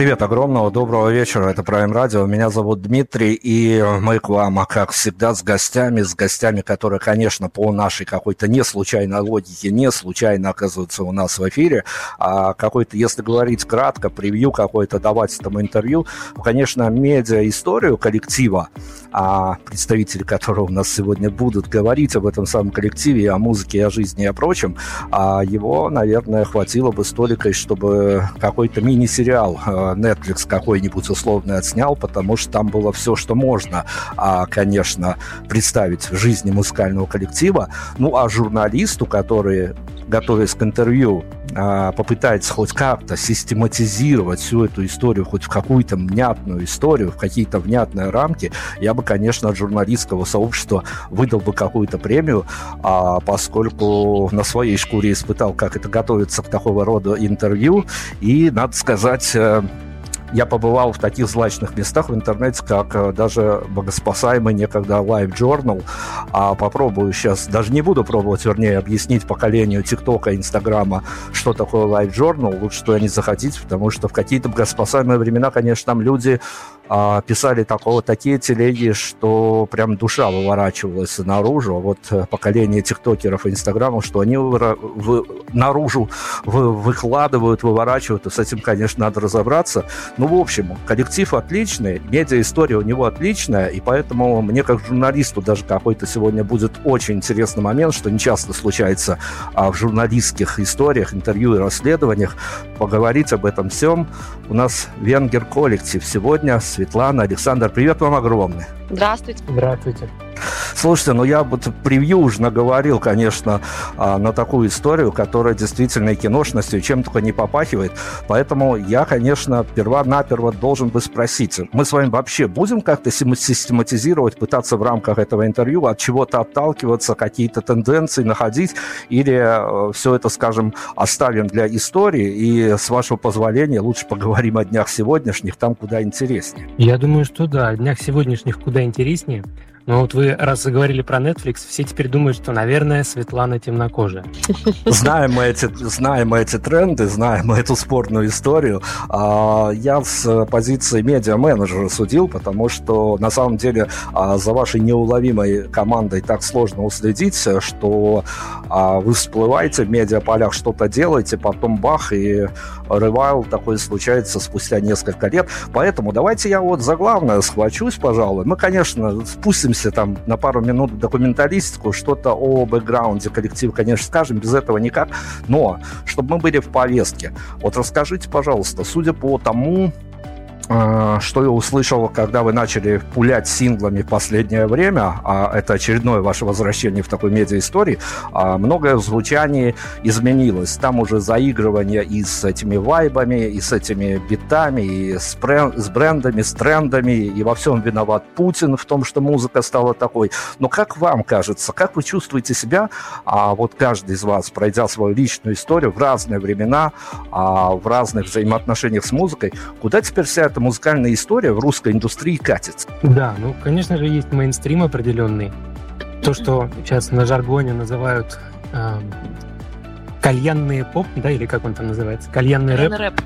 привет, огромного доброго вечера, это Prime Radio, меня зовут Дмитрий, и мы к вам, а как всегда, с гостями, с гостями, которые, конечно, по нашей какой-то не случайной логике, не случайно оказываются у нас в эфире, а какой-то, если говорить кратко, превью какой-то, давать этому интервью, конечно, медиа-историю коллектива, а представители которого у нас сегодня будут говорить об этом самом коллективе, о музыке, о жизни и о прочем, а его, наверное, хватило бы столикой, чтобы какой-то мини-сериал Э, Netflix какой-нибудь условный отснял, потому что там было все, что можно, а, конечно, представить в жизни музыкального коллектива. Ну, а журналисту, который готовясь к интервью, а, попытаетесь хоть как-то систематизировать всю эту историю, хоть в какую-то внятную историю, в какие-то внятные рамки, я бы, конечно, от журналистского сообщества выдал бы какую-то премию, а поскольку на своей шкуре испытал, как это готовится к такого рода интервью, и, надо сказать, э, я побывал в таких злачных местах в интернете, как э, даже богоспасаемый некогда Live Journal. А попробую сейчас, даже не буду пробовать, вернее, объяснить поколению ТикТока, Инстаграма, что такое Live Journal. Лучше что не захотите, потому что в какие-то богоспасаемые времена, конечно, там люди а, писали такого, такие телеги, что прям душа выворачивалась наружу. Вот э, поколение тиктокеров и инстаграмов, что они выра- вы, наружу вы, выкладывают, выворачивают, и с этим, конечно, надо разобраться. Ну, в общем, коллектив отличный, медиа-история у него отличная, и поэтому мне как журналисту даже какой-то сегодня будет очень интересный момент, что не часто случается а, в журналистских историях, интервью и расследованиях, поговорить об этом всем. У нас венгер коллектив сегодня с Светлана, Александр, привет вам огромный. Здравствуйте. Здравствуйте. Слушайте, ну я вот превью уже наговорил, конечно, а, на такую историю, которая действительно киношностью чем только не попахивает. Поэтому я, конечно, перво-наперво должен бы спросить, мы с вами вообще будем как-то систематизировать, пытаться в рамках этого интервью от чего-то отталкиваться, какие-то тенденции находить, или э, все это, скажем, оставим для истории, и, с вашего позволения, лучше поговорим о днях сегодняшних, там куда интереснее. Я думаю, что да, о днях сегодняшних куда интереснее. Ну вот вы, раз заговорили про Netflix, все теперь думают, что, наверное, Светлана темнокожая. Знаем мы эти, знаем мы эти тренды, знаем мы эту спорную историю. А, я с позиции медиа-менеджера судил, потому что на самом деле а, за вашей неуловимой командой так сложно уследить, что а, вы всплываете в медиаполях, что-то делаете, потом бах, и ревайл такой случается спустя несколько лет. Поэтому давайте я вот за главное схвачусь, пожалуй. Мы, конечно, спустим погрузимся там на пару минут в документалистику, что-то о бэкграунде коллектива, конечно, скажем, без этого никак, но чтобы мы были в повестке. Вот расскажите, пожалуйста, судя по тому, что я услышал, когда вы начали пулять синглами в последнее время, а это очередное ваше возвращение в такой медиа-истории, а многое в звучании изменилось. Там уже заигрывание и с этими вайбами, и с этими битами, и с, брен- с брендами, с трендами, и во всем виноват Путин в том, что музыка стала такой. Но как вам кажется, как вы чувствуете себя, а вот каждый из вас, пройдя свою личную историю в разные времена, а, в разных взаимоотношениях с музыкой, куда теперь вся эта музыкальная история в русской индустрии катится. Да, ну, конечно же, есть мейнстрим определенный. То, что сейчас на жаргоне называют э, кальянные поп, да, или как он там называется? Кальянный, рэп. рэп.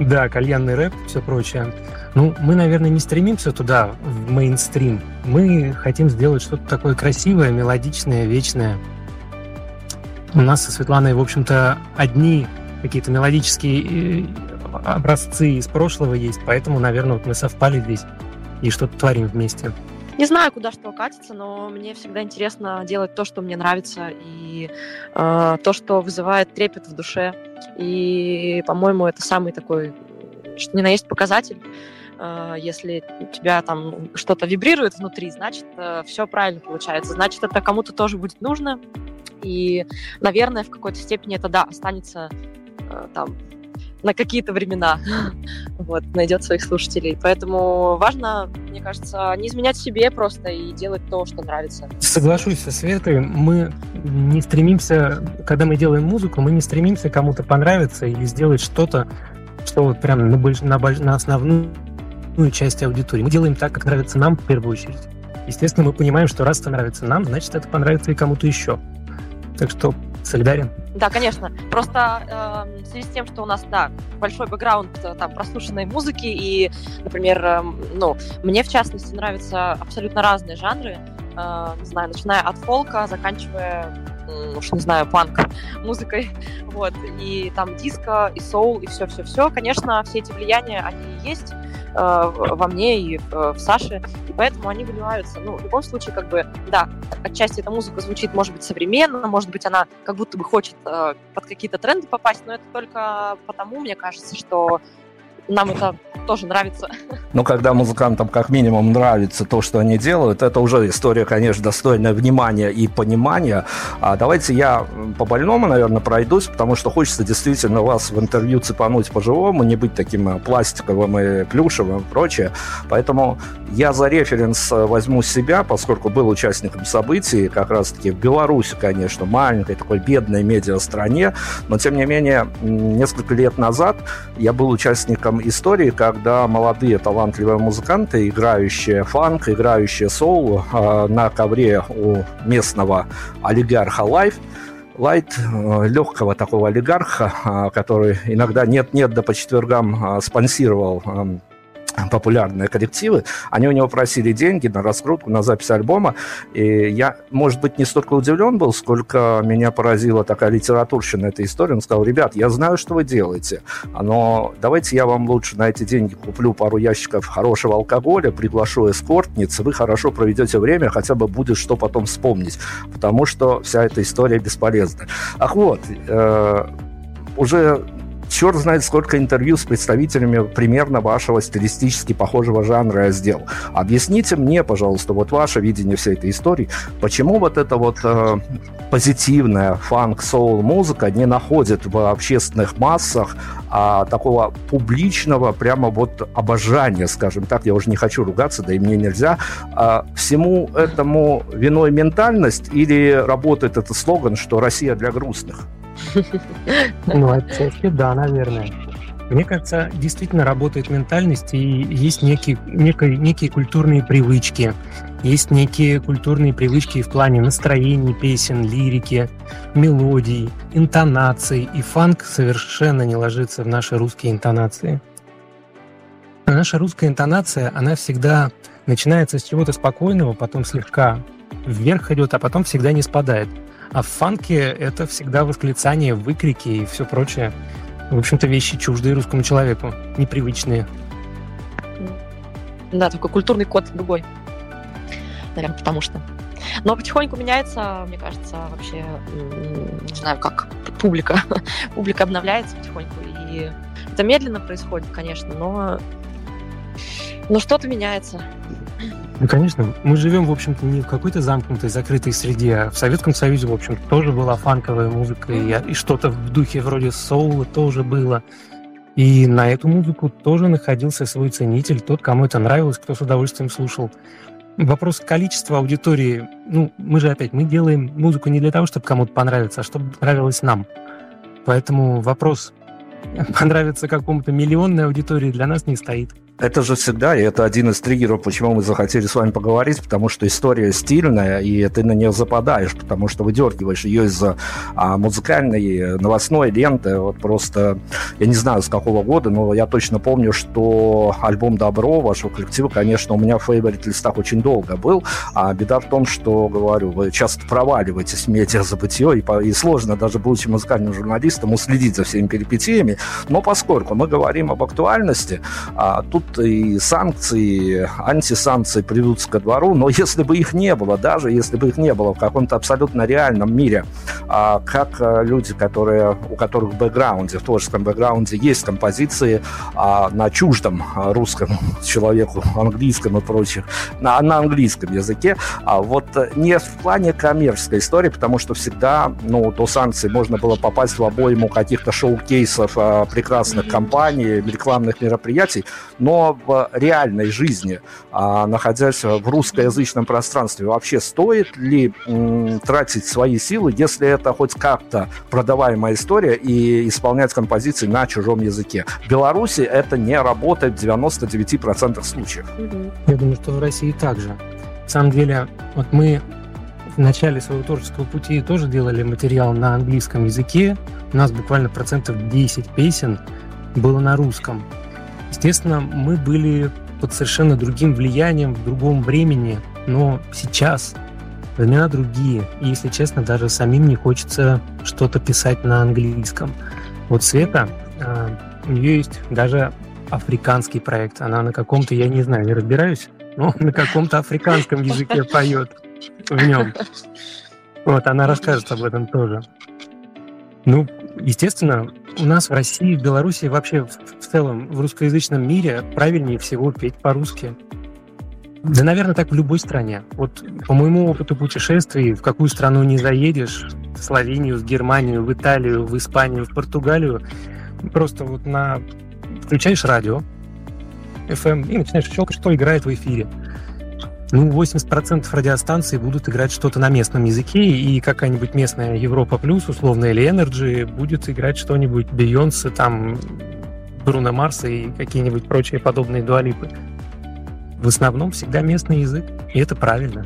Да, кальянный рэп, все прочее. Ну, мы, наверное, не стремимся туда, в мейнстрим. Мы хотим сделать что-то такое красивое, мелодичное, вечное. У нас со Светланой, в общем-то, одни какие-то мелодические э, образцы из прошлого есть, поэтому, наверное, вот мы совпали здесь и что-то творим вместе. Не знаю, куда что катится, но мне всегда интересно делать то, что мне нравится, и э, то, что вызывает трепет в душе. И, по-моему, это самый такой, что ни на есть показатель. Э, если у тебя там что-то вибрирует внутри, значит, э, все правильно получается. Значит, это кому-то тоже будет нужно. И, наверное, в какой-то степени это, да, останется э, там на какие-то времена вот, найдет своих слушателей. Поэтому важно, мне кажется, не изменять себе просто и делать то, что нравится. Соглашусь со Светой. Мы не стремимся, когда мы делаем музыку, мы не стремимся кому-то понравиться или сделать что-то, что вот прям на, больш... на, больш... на основную часть аудитории. Мы делаем так, как нравится нам в первую очередь. Естественно, мы понимаем, что раз это нравится нам, значит, это понравится и кому-то еще. Так что солидарен. Да, конечно. Просто э, в связи с тем, что у нас, да, большой бэкграунд э, там прослушанной музыки, и, например, э, ну, мне в частности нравятся абсолютно разные жанры, э, не знаю, начиная от фолка, заканчивая уж не знаю, панк музыкой, вот, и там диско, и соул, и все-все-все. Конечно, все эти влияния, они есть, Э, во мне и в Саше, и поэтому они выливаются. Ну, в любом случае, как бы, да, отчасти эта музыка звучит, может быть, современно, может быть, она как будто бы хочет э, под какие-то тренды попасть, но это только потому, мне кажется, что нам это тоже нравится. Ну, когда музыкантам как минимум нравится то, что они делают, это уже история, конечно, достойная внимания и понимания. А давайте я по больному, наверное, пройдусь, потому что хочется действительно вас в интервью цепануть по-живому, не быть таким э, пластиковым и плюшевым и прочее. Поэтому я за референс э, возьму себя, поскольку был участником событий, как раз-таки в Беларуси, конечно, маленькой такой бедной медиа-стране, но тем не менее несколько лет назад я был участником истории, когда молодые талантливые музыканты, играющие фанк, играющие соул э, на ковре у местного олигарха life, light, э, легкого такого олигарха, э, который иногда нет-нет да по четвергам спонсировал эм, популярные коллективы, они у него просили деньги на раскрутку, на запись альбома, и я, может быть, не столько удивлен был, сколько меня поразила такая литературщина этой истории. Он сказал, ребят, я знаю, что вы делаете, но давайте я вам лучше на эти деньги куплю пару ящиков хорошего алкоголя, приглашу эскортниц, вы хорошо проведете время, хотя бы будет что потом вспомнить, потому что вся эта история бесполезна. Ах вот, э, уже черт знает сколько интервью с представителями примерно вашего стилистически похожего жанра я сделал. Объясните мне, пожалуйста, вот ваше видение всей этой истории, почему вот эта вот э, позитивная фанк-соул музыка не находит в общественных массах а, такого публичного прямо вот обожания, скажем так, я уже не хочу ругаться, да и мне нельзя. А, всему этому виной ментальность или работает этот слоган, что Россия для грустных? Ну, отчасти да, наверное. Мне кажется, действительно работает ментальность, и есть некие, некие, некие культурные привычки. Есть некие культурные привычки в плане настроений песен, лирики, мелодий, интонаций. И фанк совершенно не ложится в наши русские интонации. наша русская интонация, она всегда начинается с чего-то спокойного, потом слегка вверх идет, а потом всегда не спадает. А в фанке это всегда восклицание, выкрики и все прочее. В общем-то, вещи чуждые русскому человеку, непривычные. Да, такой культурный код другой. Наверное, потому что. Но потихоньку меняется, мне кажется, вообще, не знаю, как публика. публика обновляется потихоньку. И это медленно происходит, конечно, но, но что-то меняется. Ну, конечно, мы живем, в общем-то, не в какой-то замкнутой, закрытой среде, а в Советском Союзе, в общем тоже была фанковая музыка, и, и что-то в духе вроде соула тоже было. И на эту музыку тоже находился свой ценитель, тот, кому это нравилось, кто с удовольствием слушал. Вопрос количества аудитории. Ну, мы же опять, мы делаем музыку не для того, чтобы кому-то понравиться, а чтобы нравилось нам. Поэтому вопрос понравится какому-то миллионной аудитории для нас не стоит. Это же всегда, и это один из триггеров, почему мы захотели с вами поговорить, потому что история стильная, и ты на нее западаешь, потому что выдергиваешь ее из а, музыкальной новостной ленты. Вот просто, я не знаю, с какого года, но я точно помню, что альбом «Добро» вашего коллектива, конечно, у меня в фейворит-листах очень долго был, а беда в том, что, говорю, вы часто проваливаетесь в медиа-забытие, и, и сложно, даже будучи музыкальным журналистом, уследить за всеми перипетиями, но поскольку мы говорим об актуальности, а, тут тут и санкции, антисанкции придут ко двору, но если бы их не было, даже если бы их не было в каком-то абсолютно реальном мире, а как э, люди, которые, у которых в бэкграунде, в творческом бэкграунде есть композиции а, на чуждом русском человеку, английском и прочих, на, на английском языке, а вот не в плане коммерческой истории, потому что всегда, ну, до санкций можно было попасть в обойму каких-то шоу-кейсов а, прекрасных компаний, рекламных мероприятий, но но в реальной жизни, а, находясь в русскоязычном пространстве, вообще стоит ли тратить свои силы, если это хоть как-то продаваемая история и исполнять композиции на чужом языке? В Беларуси это не работает в 99% случаев. Я думаю, что в России также. На самом деле, вот мы в начале своего творческого пути тоже делали материал на английском языке. У нас буквально процентов 10 песен было на русском. Естественно, мы были под совершенно другим влиянием, в другом времени, но сейчас времена другие. И, если честно, даже самим не хочется что-то писать на английском. Вот Света, э, у нее есть даже африканский проект. Она на каком-то, я не знаю, не разбираюсь, но на каком-то африканском языке поет в нем. Вот, она расскажет об этом тоже. Ну, естественно, у нас в России, в Беларуси, вообще в, в целом в русскоязычном мире правильнее всего петь по-русски. Да, наверное, так в любой стране. Вот по моему опыту путешествий, в какую страну не заедешь, в Словению, в Германию, в Италию, в Испанию, в Португалию, просто вот на... включаешь радио, FM, и начинаешь щелкать, что играет в эфире. Ну, 80% радиостанций будут играть что-то на местном языке, и какая-нибудь местная Европа Плюс, условно, или Energy будет играть что-нибудь Бейонсе, там, Бруно Марса и какие-нибудь прочие подобные дуалипы в основном всегда местный язык, и это правильно.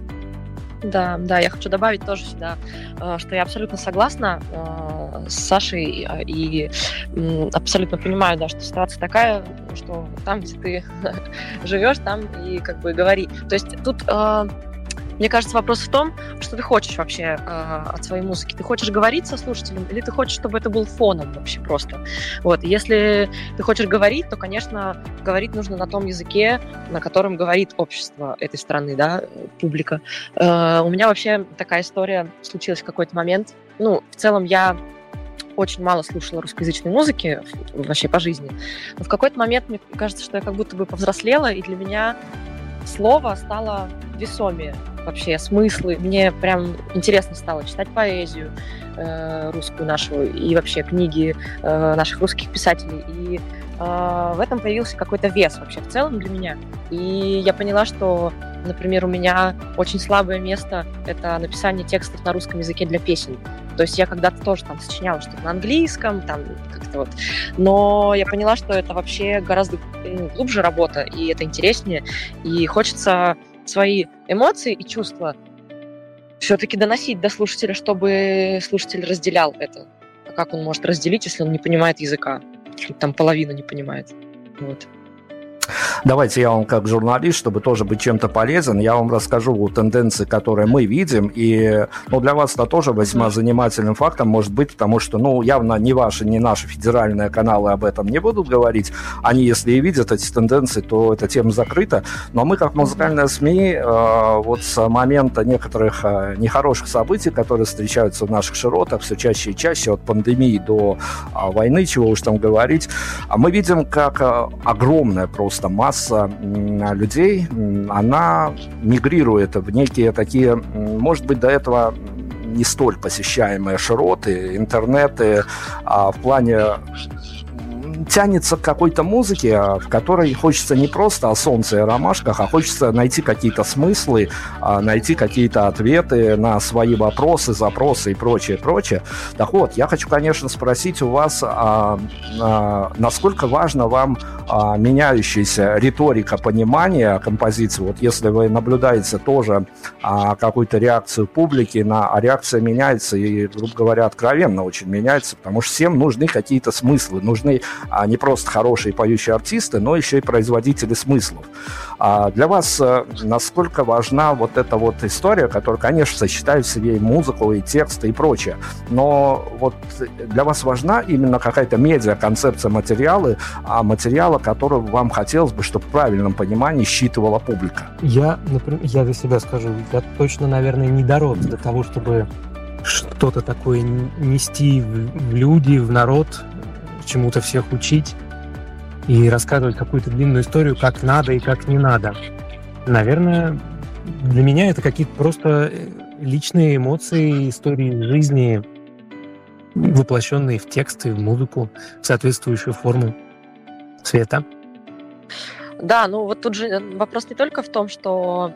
Да, да, я хочу добавить тоже сюда, э, что я абсолютно согласна э, с Сашей и абсолютно понимаю, да, что ситуация такая, что там, где ты живешь, там и как бы говори. То есть тут э, мне кажется, вопрос в том, что ты хочешь вообще э, от своей музыки. Ты хочешь говорить со слушателем, или ты хочешь, чтобы это был фоном вообще просто. Вот, если ты хочешь говорить, то, конечно, говорить нужно на том языке, на котором говорит общество этой страны, да, публика. Э, у меня вообще такая история случилась в какой-то момент. Ну, в целом я очень мало слушала русскоязычной музыки вообще по жизни. Но в какой-то момент мне кажется, что я как будто бы повзрослела, и для меня слово стало весомее вообще смыслы. Мне прям интересно стало читать поэзию э, русскую нашу и вообще книги э, наших русских писателей. И э, в этом появился какой-то вес вообще в целом для меня. И я поняла, что, например, у меня очень слабое место — это написание текстов на русском языке для песен. То есть я когда-то тоже там сочиняла что-то на английском, там как-то вот. Но я поняла, что это вообще гораздо ну, глубже работа, и это интереснее. И хочется свои эмоции и чувства все-таки доносить до слушателя, чтобы слушатель разделял это. А как он может разделить, если он не понимает языка? Там половина не понимает. Вот. Давайте я вам как журналист, чтобы тоже быть чем-то полезен, я вам расскажу тенденции, которые мы видим. И ну, для вас это тоже весьма занимательным фактом может быть, потому что ну, явно ни ваши, ни наши федеральные каналы об этом не будут говорить. Они, если и видят эти тенденции, то эта тема закрыта. Но мы, как музыкальная СМИ, э, вот с момента некоторых э, нехороших событий, которые встречаются в наших широтах все чаще и чаще, от пандемии до э, войны, чего уж там говорить, а мы видим, как э, огромная просто просто масса людей, она мигрирует в некие такие, может быть, до этого не столь посещаемые широты, интернеты, а в плане тянется к какой-то музыке, а, в которой хочется не просто о солнце и ромашках, а хочется найти какие-то смыслы, а, найти какие-то ответы на свои вопросы, запросы и прочее, прочее. Так вот, я хочу, конечно, спросить у вас, а, а, насколько важно вам а, меняющаяся риторика понимания композиции. Вот если вы наблюдаете тоже а, какую-то реакцию публики, на, а реакция меняется и, грубо говоря, откровенно очень меняется, потому что всем нужны какие-то смыслы, нужны а не просто хорошие поющие артисты, но еще и производители смыслов. А для вас э, насколько важна вот эта вот история, которая, конечно, сочетает в себе и музыку, и тексты, и прочее, но вот для вас важна именно какая-то медиа-концепция материала, а материала, который вам хотелось бы, чтобы в правильном понимании считывала публика? Я, например, я за себя скажу, я точно, наверное, не дорос до того, чтобы что-то такое нести в люди, в народ, чему-то всех учить и рассказывать какую-то длинную историю, как надо и как не надо. Наверное, для меня это какие-то просто э, личные эмоции, истории жизни, воплощенные в тексты, в музыку, в соответствующую форму цвета. Да, ну вот тут же э, вопрос не только в том, что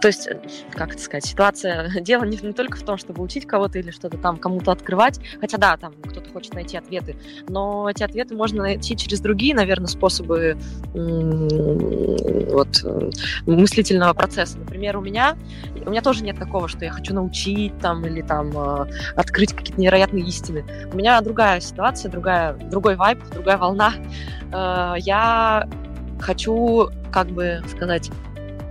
то есть, э, как это сказать, ситуация, дело не, не только в том, чтобы учить кого-то или что-то там кому-то открывать, хотя да, там кто-то хочет найти ответы, но эти ответы можно найти через другие, наверное, способы вот, э, мыслительного процесса. Например, у меня, у меня тоже нет такого, что я хочу научить там или там э, открыть какие-то невероятные истины. У меня другая ситуация, другая, другой вайб, другая волна. Я хочу, как бы сказать,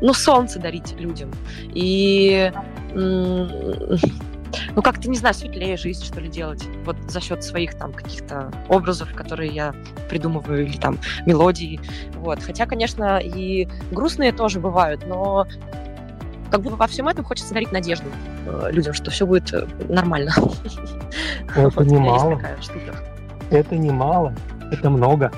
ну, солнце дарить людям. И ну, как-то, не знаю, светлее жизнь, что ли, делать. Вот за счет своих там каких-то образов, которые я придумываю, или там мелодии. Вот. Хотя, конечно, и грустные тоже бывают, но как бы во всем этом хочется дарить надежду э, людям, что все будет э, нормально. Это немало. Это немало. Это много.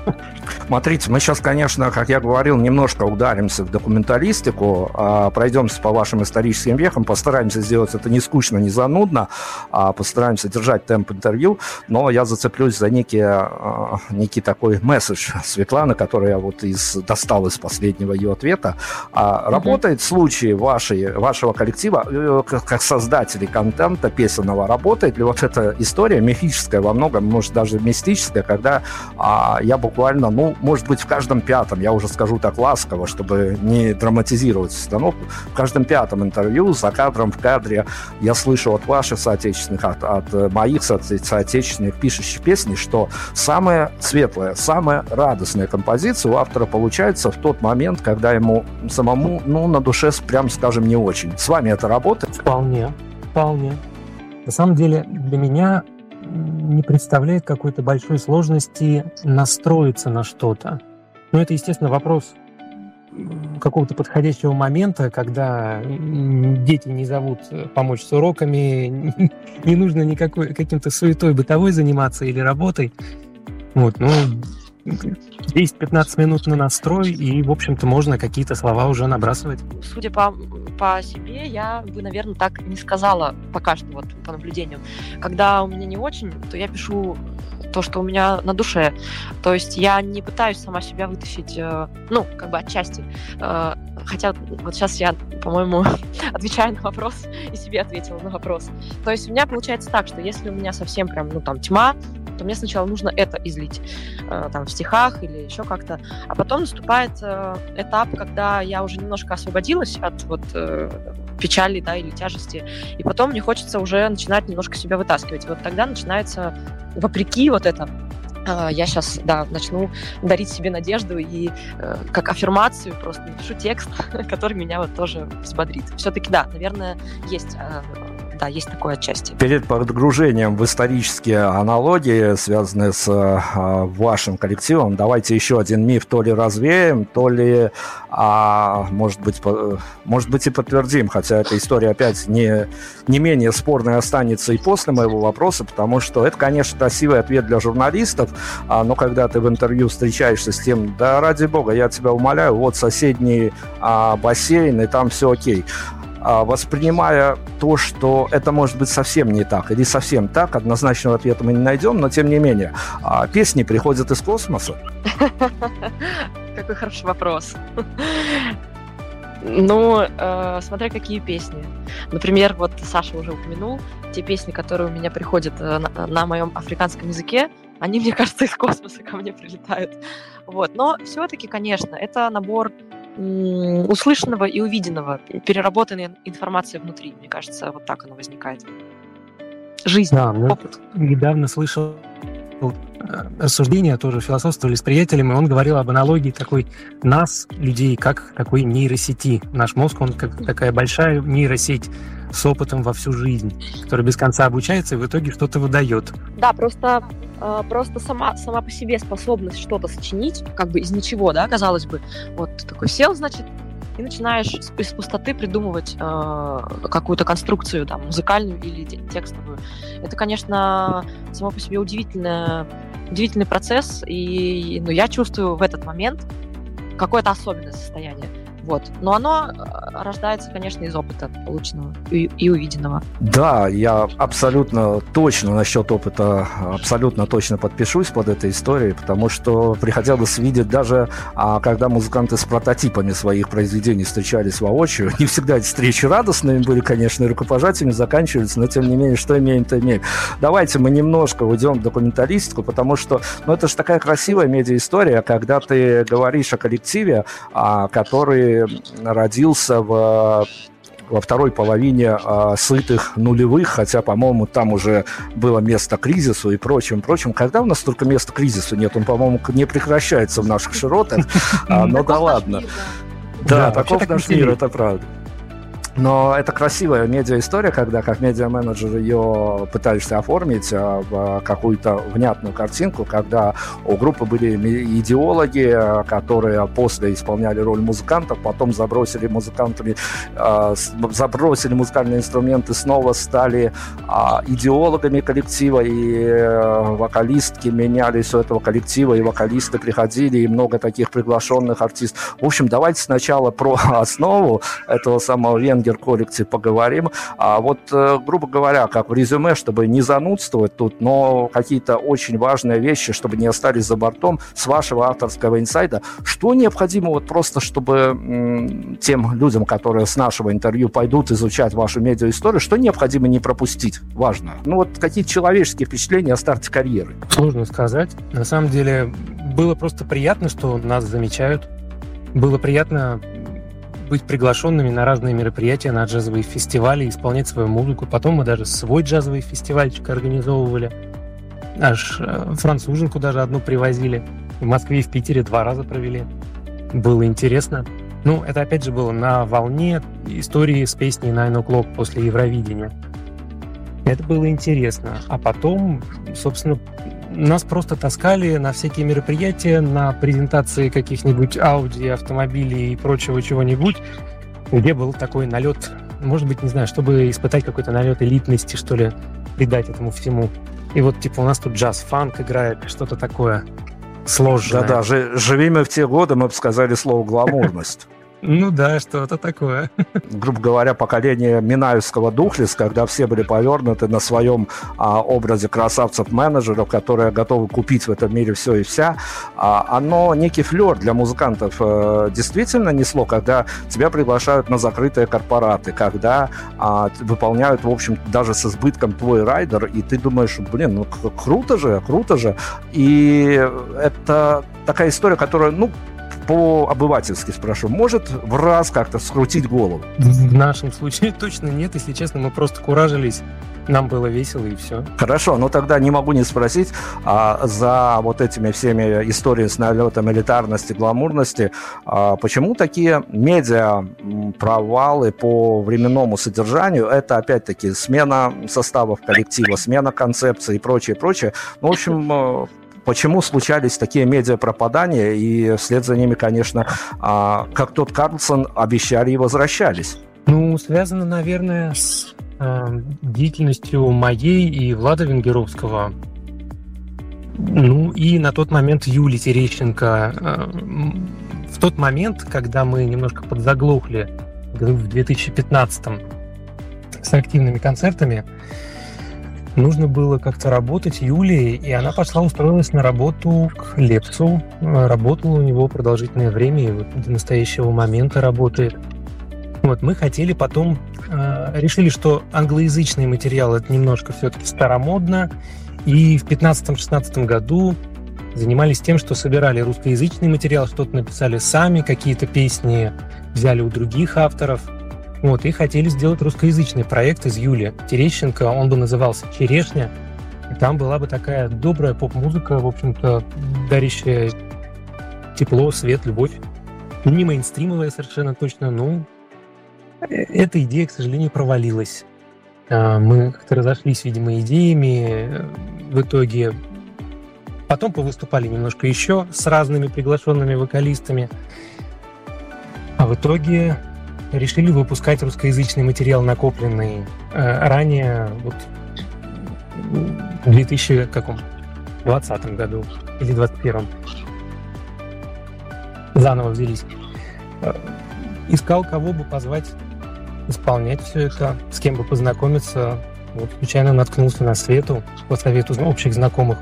Смотрите, мы сейчас, конечно, как я говорил, немножко ударимся в документалистику, а пройдемся по вашим историческим вехам, постараемся сделать это не скучно, не занудно, а постараемся держать темп интервью, но я зацеплюсь за некий, а, некий такой месседж Светланы, который я вот из, достал из последнего ее ответа. А, работает в случае вашей, вашего коллектива, э, как создателей контента песенного, работает ли вот эта история мифическая во многом, может даже мистическая, когда а, я буквально, ну, может быть, в каждом пятом, я уже скажу так ласково, чтобы не драматизировать установку, в каждом пятом интервью за кадром, в кадре я слышу от ваших соотечественных, от, от моих со соотечественных пишущих песни, что самая светлая, самая радостная композиция у автора получается в тот момент, когда ему самому, ну, на душе, прям скажем, не очень. С вами это работает? Вполне, вполне. На самом деле, для меня не представляет какой-то большой сложности настроиться на что-то. Но это, естественно, вопрос какого-то подходящего момента, когда дети не зовут помочь с уроками, не нужно никакой каким-то суетой бытовой заниматься или работой. Вот, ну, 10-15 минут на настрой, и, в общем-то, можно какие-то слова уже набрасывать. Судя по, по себе, я бы, наверное, так не сказала пока что, вот по наблюдению. Когда у меня не очень, то я пишу то, что у меня на душе. То есть я не пытаюсь сама себя вытащить, э, ну, как бы отчасти. Э, хотя вот сейчас я, по-моему, отвечаю на вопрос и себе ответила на вопрос. То есть у меня получается так, что если у меня совсем прям, ну, там, тьма, то мне сначала нужно это излить э, там в стихах или еще как-то, а потом наступает э, этап, когда я уже немножко освободилась от вот э, печали, да, или тяжести, и потом мне хочется уже начинать немножко себя вытаскивать. И вот тогда начинается вопреки вот это я сейчас, да, начну дарить себе надежду и э, как аффирмацию просто напишу текст, который меня вот тоже взбодрит. Все-таки, да, наверное, есть э, да, есть такое отчасти. Перед погружением в исторические аналогии, связанные с а, вашим коллективом, давайте еще один миф то ли развеем, то ли, а, может, быть, может быть и подтвердим, хотя эта история опять не, не менее спорная останется и после моего вопроса, потому что это, конечно, красивый ответ для журналистов, а, но когда ты в интервью встречаешься с тем, да ради бога, я тебя умоляю, вот соседний а, бассейн, и там все окей. А, воспринимая то, что это может быть совсем не так или совсем так, однозначного ответа мы не найдем, но тем не менее, а, песни приходят из космоса. Какой хороший вопрос. Ну, э, смотря какие песни. Например, вот Саша уже упомянул, те песни, которые у меня приходят э, на, на моем африканском языке, они, мне кажется, из космоса ко мне прилетают. Вот. Но все-таки, конечно, это набор услышанного и увиденного, переработанная информация внутри. Мне кажется, вот так оно возникает. Жизнь, да, опыт. Недавно слышал рассуждения, тоже философствовали с приятелями, он говорил об аналогии такой нас, людей, как такой нейросети. Наш мозг, он как такая большая нейросеть с опытом во всю жизнь, которая без конца обучается и в итоге что-то выдает. Да, просто а, просто сама, сама по себе способность что-то сочинить, как бы из ничего, да, казалось бы, вот такой сел, значит, и начинаешь из пустоты придумывать э, какую-то конструкцию, там, музыкальную или текстовую. Это, конечно, само по себе удивительное, удивительный процесс, и ну, я чувствую в этот момент какое-то особенное состояние. Вот. Но оно э, рождается, конечно, из опыта полученного и, и увиденного. Да, я абсолютно точно насчет опыта, абсолютно точно подпишусь под этой историей, потому что приходилось видеть даже, а, когда музыканты с прототипами своих произведений встречались воочию, не всегда эти встречи радостными были, конечно, и рукопожатиями заканчивались, но тем не менее, что имеем, то имеем. Давайте мы немножко уйдем в документалистику, потому что, ну, это же такая красивая медиа-история, когда ты говоришь о коллективе, а, который родился в во второй половине э, сытых нулевых, хотя, по-моему, там уже было место кризису и прочим, прочим. Когда у нас только места кризису нет? Он, по-моему, не прекращается в наших широтах, а, но да ладно. Да, таков наш мир, это правда. Но это красивая медиа-история, когда как медиа-менеджер ее пытаешься оформить а, в какую-то внятную картинку, когда у группы были идеологи, которые после исполняли роль музыкантов, потом забросили музыкантами, а, забросили музыкальные инструменты, снова стали а, идеологами коллектива, и э, вокалистки менялись у этого коллектива, и вокалисты приходили, и много таких приглашенных артистов. В общем, давайте сначала про основу этого самого венгера Гендер коллекции поговорим. А вот, э, грубо говоря, как в резюме, чтобы не занудствовать тут, но какие-то очень важные вещи, чтобы не остались за бортом с вашего авторского инсайда, что необходимо вот просто, чтобы тем людям, которые с нашего интервью пойдут изучать вашу медиа-историю, что необходимо не пропустить? Важно. Ну вот какие человеческие впечатления о старте карьеры? Сложно сказать. На самом деле было просто приятно, что нас замечают. Было приятно быть приглашенными на разные мероприятия, на джазовые фестивали, исполнять свою музыку. Потом мы даже свой джазовый фестивальчик организовывали. Аж э, француженку даже одну привозили. В Москве и в Питере два раза провели. Было интересно. Ну, это опять же было на волне истории с песней Nine O'Clock после Евровидения. Это было интересно. А потом, собственно, нас просто таскали на всякие мероприятия, на презентации каких-нибудь Audi, автомобилей и прочего чего-нибудь, где был такой налет, может быть, не знаю, чтобы испытать какой-то налет элитности, что ли, придать этому всему. И вот, типа, у нас тут джаз-фанк играет, что-то такое сложное. Да-да, живи мы в те годы, мы бы сказали слово «гламурность». Ну да, что-то такое. Грубо говоря, поколение Минаевского Духлис, когда все были повернуты на своем а, образе красавцев-менеджеров, которые готовы купить в этом мире все и вся, а, оно некий флер для музыкантов а, действительно несло, когда тебя приглашают на закрытые корпораты, когда а, выполняют, в общем, даже с избытком твой райдер, и ты думаешь, блин, ну круто же, круто же. И это такая история, которая, ну, по-обывательски спрошу, может в раз как-то скрутить голову? В нашем случае точно нет, если честно, мы просто куражились, нам было весело и все. Хорошо, но тогда не могу не спросить, а за вот этими всеми историями с налетом элитарности, гламурности, а почему такие медиа провалы по временному содержанию, это опять-таки смена составов коллектива, смена концепции и прочее, прочее. Ну, в общем, э, почему случались такие медиапропадания, и вслед за ними, конечно, а, как тот Карлсон, обещали и возвращались. Ну, связано, наверное, с э, деятельностью моей и Влада Венгеровского. Ну и на тот момент Юли Терещенко. Э, в тот момент, когда мы немножко подзаглохли в 2015 с активными концертами, нужно было как-то работать Юлии, и она пошла устроилась на работу к Лепцу. Работала у него продолжительное время, и вот до настоящего момента работает. Вот, мы хотели потом, э, решили, что англоязычный материал это немножко все-таки старомодно, и в 15-16 году занимались тем, что собирали русскоязычный материал, что-то написали сами, какие-то песни взяли у других авторов – вот, и хотели сделать русскоязычный проект из Юли Терещенко, он бы назывался «Черешня». И там была бы такая добрая поп-музыка, в общем-то, дарящая тепло, свет, любовь. Не мейнстримовая совершенно точно, но эта идея, к сожалению, провалилась. А, мы как-то разошлись, видимо, идеями. В итоге потом повыступали немножко еще с разными приглашенными вокалистами. А в итоге решили выпускать русскоязычный материал, накопленный э, ранее, вот в 2020 году или 2021. Заново взялись. Э, искал, кого бы позвать исполнять все это, с кем бы познакомиться. Вот случайно наткнулся на Свету по совету общих знакомых.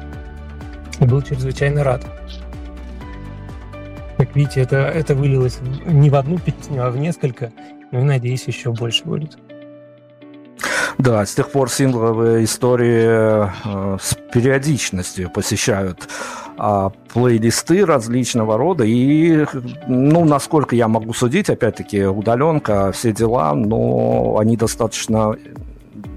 И был чрезвычайно рад. Как видите, это, это вылилось не в одну песню, а в несколько. Ну и надеюсь, еще больше будет. Да, с тех пор сингловые истории э, с периодичностью посещают э, плейлисты различного рода. И, ну, насколько я могу судить, опять-таки, удаленка, все дела, но они достаточно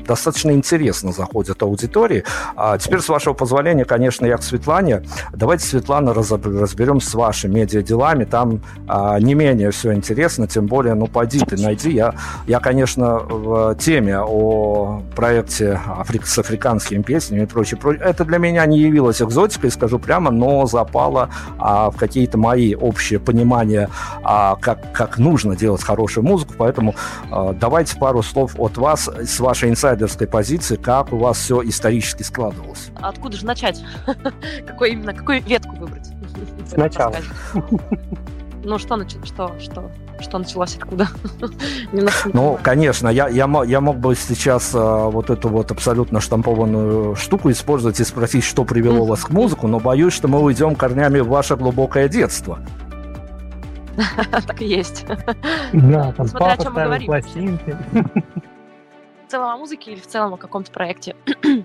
достаточно интересно заходят аудитории. А теперь, с вашего позволения, конечно, я к Светлане. Давайте, Светлана, разберем с вашими медиаделами. Там а, не менее все интересно, тем более, ну, поди ты, найди. Я, я конечно, в теме о проекте Африк, с африканскими песнями и прочее, прочее. Это для меня не явилось экзотикой, скажу прямо, но запало а, в какие-то мои общие понимания, а, как, как нужно делать хорошую музыку. Поэтому а, давайте пару слов от вас с вашей инсайдерской позиции, как у вас все исторически складывалось. Откуда же начать? Какой именно, какую ветку выбрать? Сначала. Ну, что, началось? что, что, что началось, откуда? ну, конечно, я, я, я мог бы сейчас а, вот эту вот абсолютно штампованную штуку использовать и спросить, что привело вас к музыку, но боюсь, что мы уйдем корнями в ваше глубокое детство. Так и есть. Да, там Смотря папа ставил пластинки. Целом о музыке или в целом о каком-то проекте?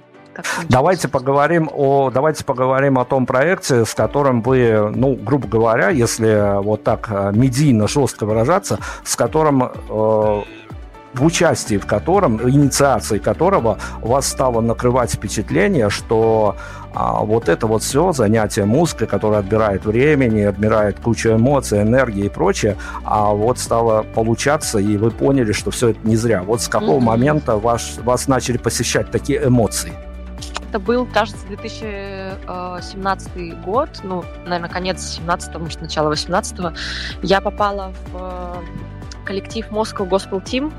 Давайте поговорим о, давайте поговорим о том проекте, с которым вы, ну, грубо говоря, если вот так э, медийно жестко выражаться, с которым э, в участии в котором, инициации которого вас стало накрывать впечатление, что а, вот это вот все занятие музыкой, которое отбирает времени, отбирает кучу эмоций, энергии и прочее, а вот стало получаться, и вы поняли, что все это не зря. Вот с какого mm-hmm. момента ваш, вас начали посещать такие эмоции? Это был, кажется, 2017 год, ну, наверное, конец 17 может, начало 18 -го. Я попала в э, коллектив Moscow Gospel Team.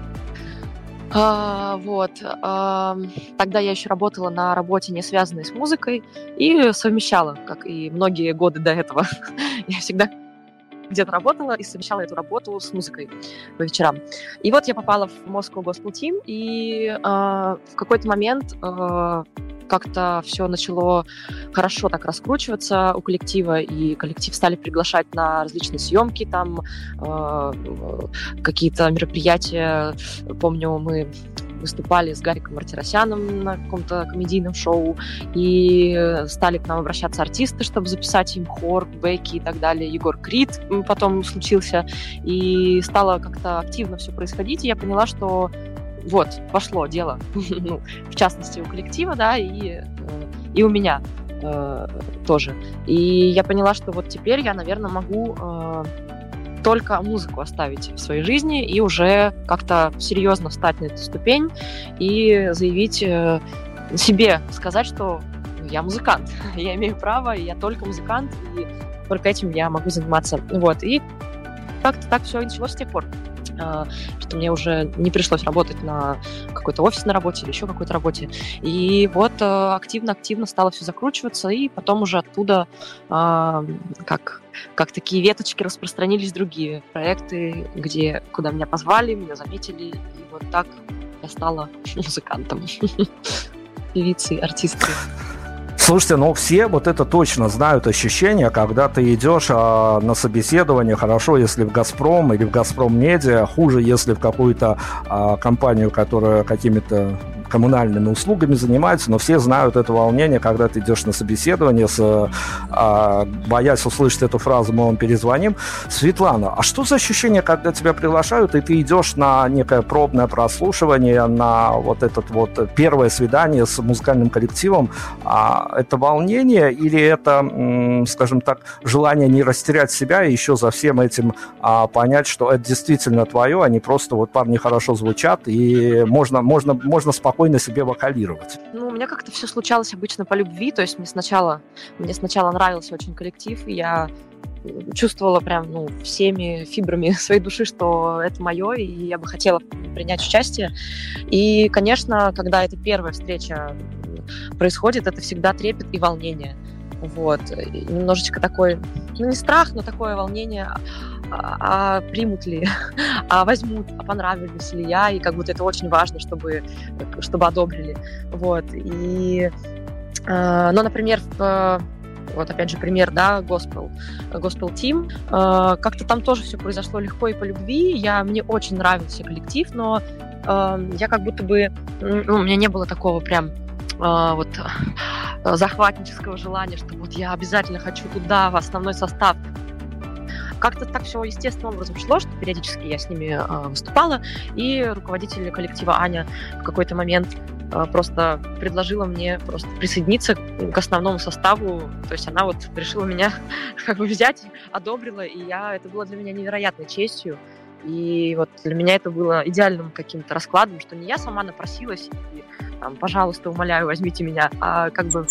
А, вот. А, тогда я еще работала на работе, не связанной с музыкой, и совмещала, как и многие годы до этого. я всегда где-то работала и совмещала эту работу с музыкой по вечерам. И вот я попала в Moscow Gospel Team, и э, в какой-то момент э, как-то все начало хорошо так раскручиваться у коллектива, и коллектив стали приглашать на различные съемки, там э, какие-то мероприятия. Помню, мы выступали с Гариком Мартиросяном на каком-то комедийном шоу, и стали к нам обращаться артисты, чтобы записать им хор, бэки и так далее. Егор Крид потом случился, и стало как-то активно все происходить, и я поняла, что вот, пошло дело, ну, в частности, у коллектива, да, и, э, и у меня э, тоже. И я поняла, что вот теперь я, наверное, могу э, только музыку оставить в своей жизни и уже как-то серьезно встать на эту ступень и заявить э, себе, сказать, что я музыкант, я имею право, я только музыкант, и только этим я могу заниматься. Вот, и как-то так все началось с тех пор. А, что мне уже не пришлось работать на какой-то офисной работе или еще какой-то работе. И вот э, активно-активно стало все закручиваться, и потом уже оттуда а, как, как такие веточки распространились другие проекты, где, куда меня позвали, меня заметили, и вот так я стала музыкантом, певицей, артисткой. Слушайте, ну все вот это точно знают ощущение, когда ты идешь а, на собеседование, хорошо, если в «Газпром» или в «Газпром Медиа», хуже, если в какую-то а, компанию, которая какими-то коммунальными услугами занимаются, но все знают это волнение, когда ты идешь на собеседование, с, а, боясь услышать эту фразу, мы вам перезвоним. Светлана, а что за ощущение, когда тебя приглашают, и ты идешь на некое пробное прослушивание, на вот этот вот первое свидание с музыкальным коллективом? А, это волнение или это, скажем так, желание не растерять себя и еще за всем этим а, понять, что это действительно твое, а не просто вот парни хорошо звучат, и можно, можно, можно спокойно спокойно себе вокалировать? Ну, у меня как-то все случалось обычно по любви, то есть мне сначала, мне сначала нравился очень коллектив, и я чувствовала прям ну, всеми фибрами своей души, что это мое, и я бы хотела принять участие. И, конечно, когда эта первая встреча происходит, это всегда трепет и волнение. Вот. И немножечко такой, ну не страх, но такое волнение а, а примут ли, а возьмут, а понравились ли я, и как будто это очень важно, чтобы, чтобы одобрили. Вот. И, э, ну, например, в вот опять же пример, да, Gospel, Gospel Team. Э, как-то там тоже все произошло легко и по любви. Я, мне очень нравился коллектив, но э, я как будто бы, ну, у меня не было такого прям э, вот захватнического желания, что вот я обязательно хочу туда, в основной состав как-то так все естественным образом шло, что периодически я с ними э, выступала, и руководитель коллектива Аня в какой-то момент э, просто предложила мне просто присоединиться к основному составу. То есть она вот решила меня как бы взять, одобрила, и я, это было для меня невероятной честью. И вот для меня это было идеальным каким-то раскладом, что не я сама напросилась и там, пожалуйста, умоляю, возьмите меня. А как бы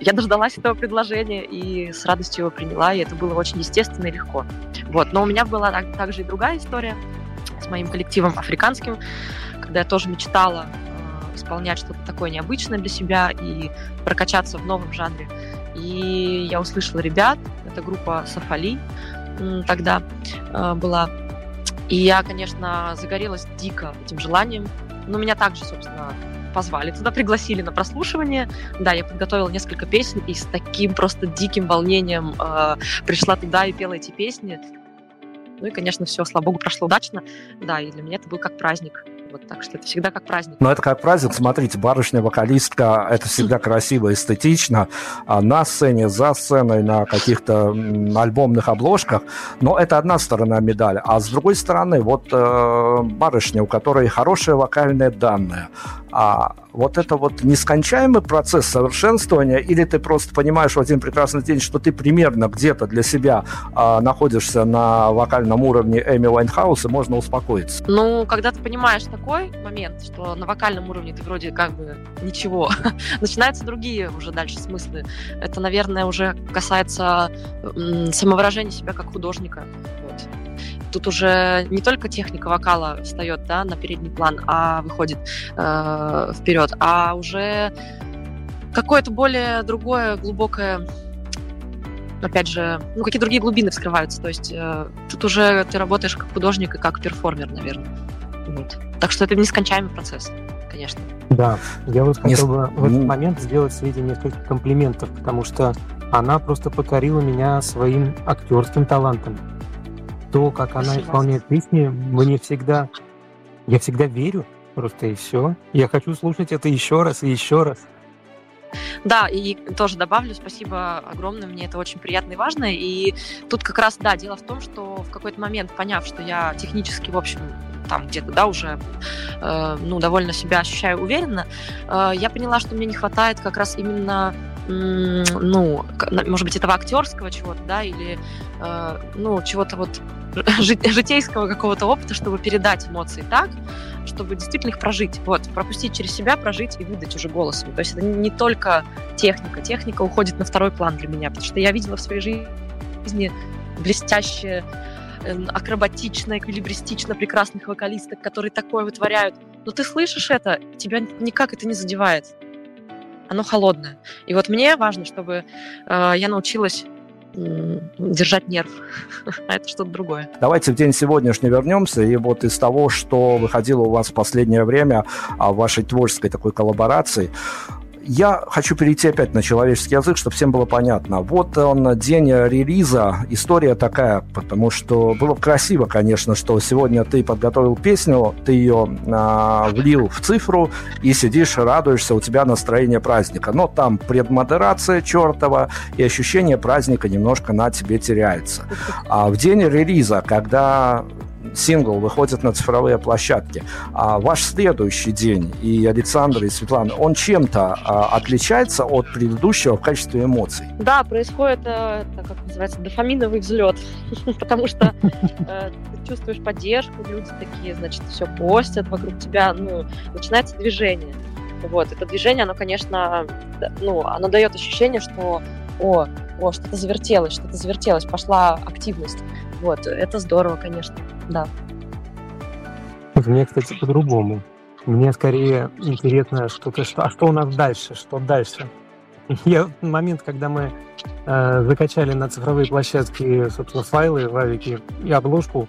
я дождалась этого предложения и с радостью его приняла, и это было очень естественно и легко. Вот. Но у меня была также и другая история с моим коллективом африканским, когда я тоже мечтала э, исполнять что-то такое необычное для себя и прокачаться в новом жанре. И я услышала ребят, это группа Сафали тогда э, была. И я, конечно, загорелась дико этим желанием. Но меня также, собственно, позвали туда, пригласили на прослушивание. Да, я подготовила несколько песен и с таким просто диким волнением э, пришла туда и пела эти песни. Ну и, конечно, все, слава богу, прошло удачно. Да, и для меня это был как праздник. Вот так что это всегда как праздник. Но это как праздник, смотрите, барышня-вокалистка, это всегда красиво, эстетично, а на сцене, за сценой, на каких-то альбомных обложках, но это одна сторона медали. А с другой стороны, вот э, барышня, у которой хорошие вокальные данные, а вот это вот нескончаемый процесс совершенствования, или ты просто понимаешь в один прекрасный день, что ты примерно где-то для себя а, находишься на вокальном уровне Эми Уайнхаус, и можно успокоиться? Ну, когда ты понимаешь такой момент, что на вокальном уровне ты вроде как бы ничего, начинаются другие уже дальше смыслы. Это, наверное, уже касается самовыражения себя как художника. Тут уже не только техника вокала встает да, на передний план, а выходит э, вперед, а уже какое-то более другое, глубокое опять же, ну, какие другие глубины вскрываются. То есть э, тут уже ты работаешь как художник и как перформер, наверное. Вот. Так что это нескончаемый процесс, конечно. Да, я вот хотел бы в этот момент сделать Свете несколько комплиментов, потому что она просто покорила меня своим актерским талантом то, как Спасибо. она исполняет песни, мне всегда... Я всегда верю, просто и все. Я хочу слушать это еще раз и еще раз. Да, и тоже добавлю, спасибо огромное, мне это очень приятно и важно. И тут как раз, да, дело в том, что в какой-то момент, поняв, что я технически, в общем, там где-то, да, уже, э, ну, довольно себя ощущаю уверенно, э, я поняла, что мне не хватает как раз именно ну, может быть, этого актерского чего-то, да, или, э, ну, чего-то вот житейского какого-то опыта, чтобы передать эмоции так, чтобы действительно их прожить. Вот, пропустить через себя, прожить и выдать уже голосом. То есть это не только техника. Техника уходит на второй план для меня, потому что я видела в своей жизни блестящие, эм, акробатично, эквилибристично прекрасных вокалисток, которые такое вытворяют. Но ты слышишь это, тебя никак это не задевает. Оно холодное. И вот мне важно, чтобы э, я научилась держать нерв, а это что-то другое. Давайте в день сегодняшний вернемся, и вот из того, что выходило у вас в последнее время а, в вашей творческой такой коллаборации, я хочу перейти опять на человеческий язык, чтобы всем было понятно. Вот он, день релиза, история такая, потому что было красиво, конечно, что сегодня ты подготовил песню, ты ее а, влил в цифру и сидишь, радуешься, у тебя настроение праздника. Но там предмодерация чертова, и ощущение праздника немножко на тебе теряется. А в день релиза, когда сингл выходит на цифровые площадки. А ваш следующий день, и Александр, и Светлана, он чем-то а, отличается от предыдущего в качестве эмоций? Да, происходит, э, это, как называется, дофаминовый взлет, потому что э, ты чувствуешь поддержку, люди такие, значит, все постят вокруг тебя, ну, начинается движение. Вот, это движение, оно, конечно, ну, оно дает ощущение, что о, о, что-то завертелось, что-то завертелось, пошла активность. Вот, это здорово, конечно, да. Мне, кстати, по-другому. Мне скорее интересно, что-то, что, а что у нас дальше, что дальше. Я в момент, когда мы э, закачали на цифровые площадки, собственно, файлы в Авике и обложку,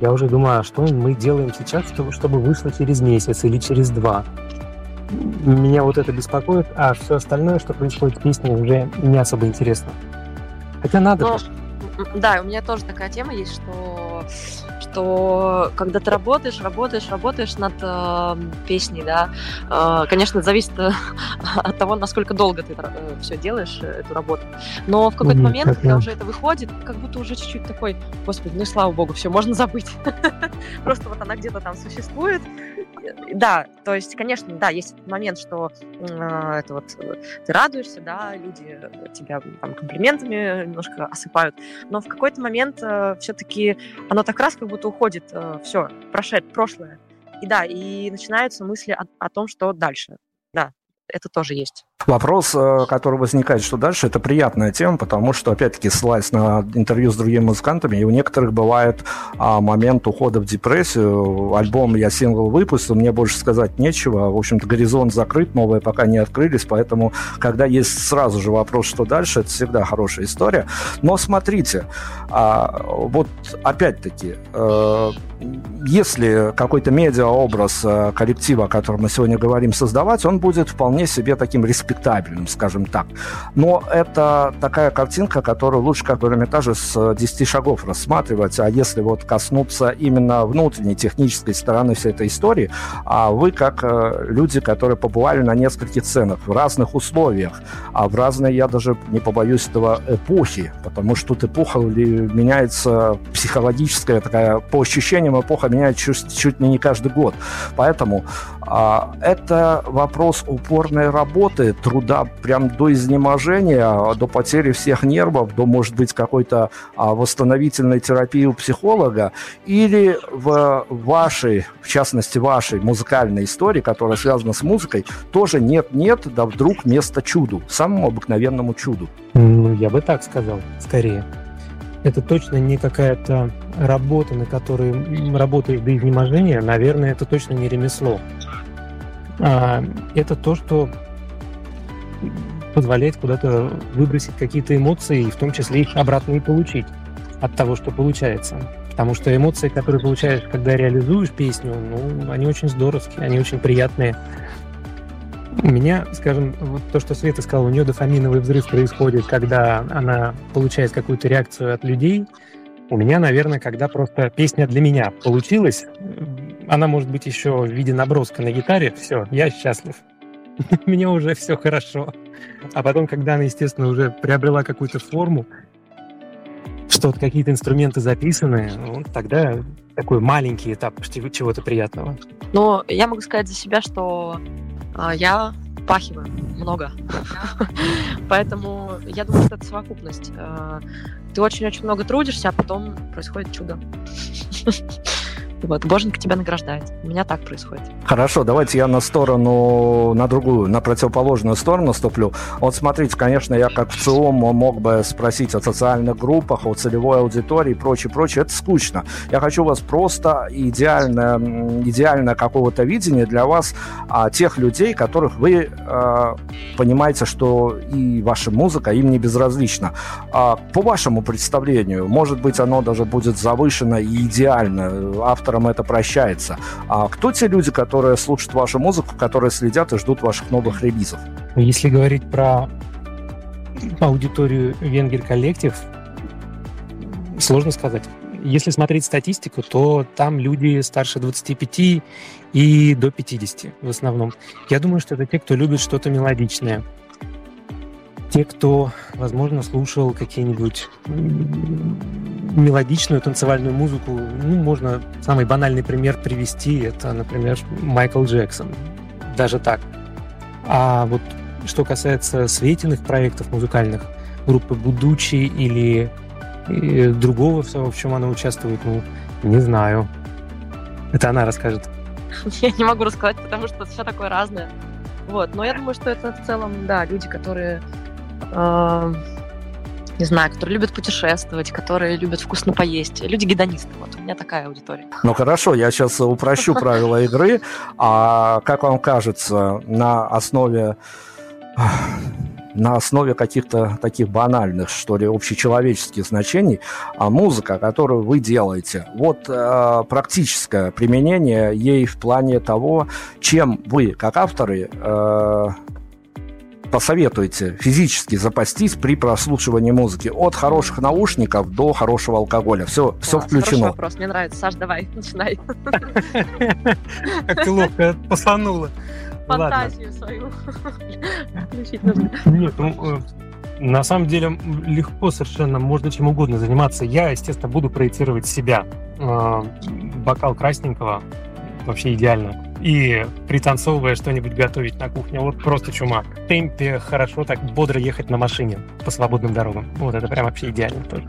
я уже думаю, а что мы делаем сейчас, чтобы, чтобы вышло через месяц или через два. Меня вот это беспокоит, а все остальное, что происходит в песне, уже не особо интересно. Хотя надо. Но... Да, у меня тоже такая тема есть, что, что когда ты работаешь, работаешь, работаешь над э, песней, да, э, конечно, зависит э, от того, насколько долго ты э, все делаешь, э, эту работу. Но в какой-то mm, момент, когда уже это выходит, как будто уже чуть-чуть такой, господи, ну и слава богу, все, можно забыть. Просто вот она где-то там существует, да, то есть, конечно, да, есть момент, что э, это вот ты радуешься, да, люди тебя там комплиментами немножко осыпают, но в какой-то момент э, все-таки оно так раз как будто уходит, э, все, прошед, прошлое. И да, и начинаются мысли о, о том, что дальше. Это тоже есть. Вопрос, э, который возникает, что дальше, это приятная тема, потому что, опять-таки, ссылаясь на интервью с другими музыкантами, и у некоторых бывает а, момент ухода в депрессию. Альбом я сингл выпустил, мне больше сказать нечего. В общем-то, горизонт закрыт, новые пока не открылись, поэтому, когда есть сразу же вопрос, что дальше, это всегда хорошая история. Но смотрите, а, вот опять-таки, э, если какой-то медиаобраз э, коллектива, о котором мы сегодня говорим, создавать, он будет вполне себе таким респектабельным, скажем так. Но это такая картинка, которую лучше как в Эрмитаже с 10 шагов рассматривать, а если вот коснуться именно внутренней технической стороны всей этой истории, а вы как э, люди, которые побывали на нескольких сценах в разных условиях, а в разные, я даже не побоюсь этого, эпохи, потому что тут эпоха меняется психологическая такая, по ощущениям эпоха меняется чуть, чуть ли не каждый год. Поэтому а, это вопрос упорной работы, труда прям до изнеможения, до потери всех нервов, до, может быть, какой-то а, восстановительной терапии у психолога, или в вашей, в частности, вашей музыкальной истории, которая связана с музыкой, тоже нет-нет, да вдруг место чуду, самому обыкновенному чуду. Ну, я бы так сказал, скорее. Это точно не какая-то работа, на которой работаешь до изнеможения. Наверное, это точно не ремесло. А, это то, что позволяет куда-то выбросить какие-то эмоции, и в том числе их обратно и получить от того, что получается. Потому что эмоции, которые получаешь, когда реализуешь песню, ну, они очень здоровские, они очень приятные. У меня, скажем, вот то, что Света сказала, у нее дофаминовый взрыв происходит, когда она получает какую-то реакцию от людей. У меня, наверное, когда просто песня для меня получилась, она может быть еще в виде наброска на гитаре, все, я счастлив. Мне уже все хорошо. А потом, когда она, естественно, уже приобрела какую-то форму, что вот какие-то инструменты записаны, ну, тогда такой маленький этап чего-то приятного. Ну, я могу сказать за себя, что я пахиваю много. Поэтому я думаю, что это совокупность. Э, ты очень-очень много трудишься, а потом происходит чудо. Вот, Боженька тебя награждает. У меня так происходит. Хорошо, давайте я на сторону, на другую, на противоположную сторону ступлю. Вот смотрите, конечно, я как в ЦИОМ мог бы спросить о социальных группах, о целевой аудитории и прочее, прочее. Это скучно. Я хочу вас просто идеальное, идеальное какого-то видения для вас а, тех людей, которых вы а, понимаете, что и ваша музыка им не безразлична. А, по вашему представлению, может быть, оно даже будет завышено и идеально. Автор авторам это прощается. А кто те люди, которые слушают вашу музыку, которые следят и ждут ваших новых релизов? Если говорить про аудиторию Венгер коллектив, сложно сказать. Если смотреть статистику, то там люди старше 25 и до 50 в основном. Я думаю, что это те, кто любит что-то мелодичное те, кто, возможно, слушал какие-нибудь мелодичную танцевальную музыку, ну, можно самый банальный пример привести, это, например, Майкл Джексон. Даже так. А вот что касается светиных проектов музыкальных, группы Будучи или другого, в чем она участвует, ну, не знаю. Это она расскажет. Я не могу рассказать, потому что все такое разное. Вот, но я думаю, что это в целом, да, люди, которые э, не знаю, которые любят путешествовать, которые любят вкусно поесть. Люди-гедонисты. Вот у меня такая аудитория. Ну хорошо, я сейчас упрощу правила игры. А как вам кажется, на основе на основе каких-то таких банальных, что ли, общечеловеческих значений, а музыка, которую вы делаете, вот э, практическое применение ей в плане того, чем вы, как авторы, э, посоветуете физически запастись при прослушивании музыки? От хороших наушников до хорошего алкоголя. Все, Класс, все включено. вопрос, мне нравится. Саш, давай, начинай. Как ты ловко посанула. Фантазию свою включить нужно. Нет, ну, э, на самом деле легко совершенно, можно чем угодно заниматься. Я, естественно, буду проецировать себя. Э, бокал красненького вообще идеально и пританцовывая что-нибудь готовить на кухне. Вот просто чума. В темпе хорошо так бодро ехать на машине по свободным дорогам. Вот это прям вообще идеально тоже.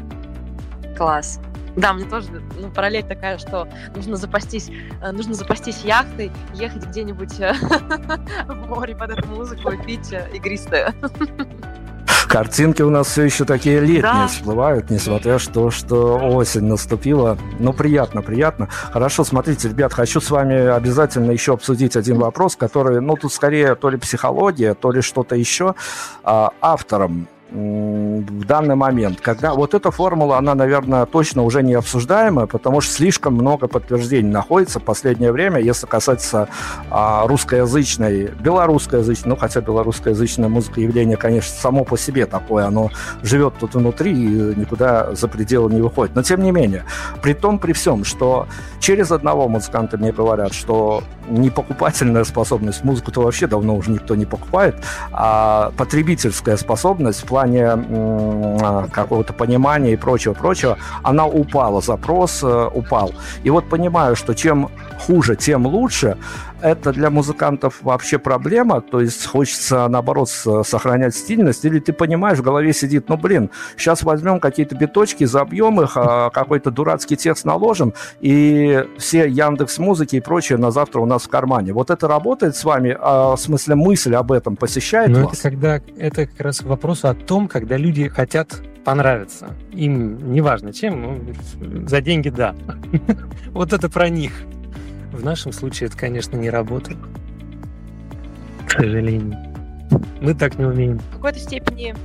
Класс. Да, мне тоже ну, параллель такая, что нужно запастись, э, нужно запастись яхтой, ехать где-нибудь э, в море под эту музыку и пить э, игристое. Картинки у нас все еще такие летние да. всплывают, несмотря что, что осень наступила. Ну, приятно, приятно. Хорошо, смотрите, ребят, хочу с вами обязательно еще обсудить один вопрос, который, ну, тут скорее то ли психология, то ли что-то еще. А, автором в данный момент, когда вот эта формула, она, наверное, точно уже не обсуждаемая, потому что слишком много подтверждений находится в последнее время, если касаться а, русскоязычной, белорусскоязычной, ну, хотя белорусскоязычная музыка явление, конечно, само по себе такое, оно живет тут внутри и никуда за пределы не выходит. Но, тем не менее, при том, при всем, что через одного музыканта мне говорят, что не покупательная способность, музыку-то вообще давно уже никто не покупает, а потребительская способность в плане а, какого-то понимания и прочего-прочего, она упала, запрос э, упал. И вот понимаю, что чем хуже, тем лучше, это для музыкантов вообще проблема, то есть хочется, наоборот, сохранять стильность, или ты понимаешь, в голове сидит, ну, блин, сейчас возьмем какие-то биточки, забьем их, а, какой-то дурацкий текст наложим, и все Яндекс музыки и прочее на завтра у нас в кармане. Вот это работает с вами, а, в смысле мысль об этом посещает Но вас? Это когда, это как раз вопрос о том, когда люди хотят понравиться. Им неважно чем, ну, за деньги да. Вот это про них. В нашем случае это, конечно, не работает. К сожалению. Мы так не умеем. В какой-то степени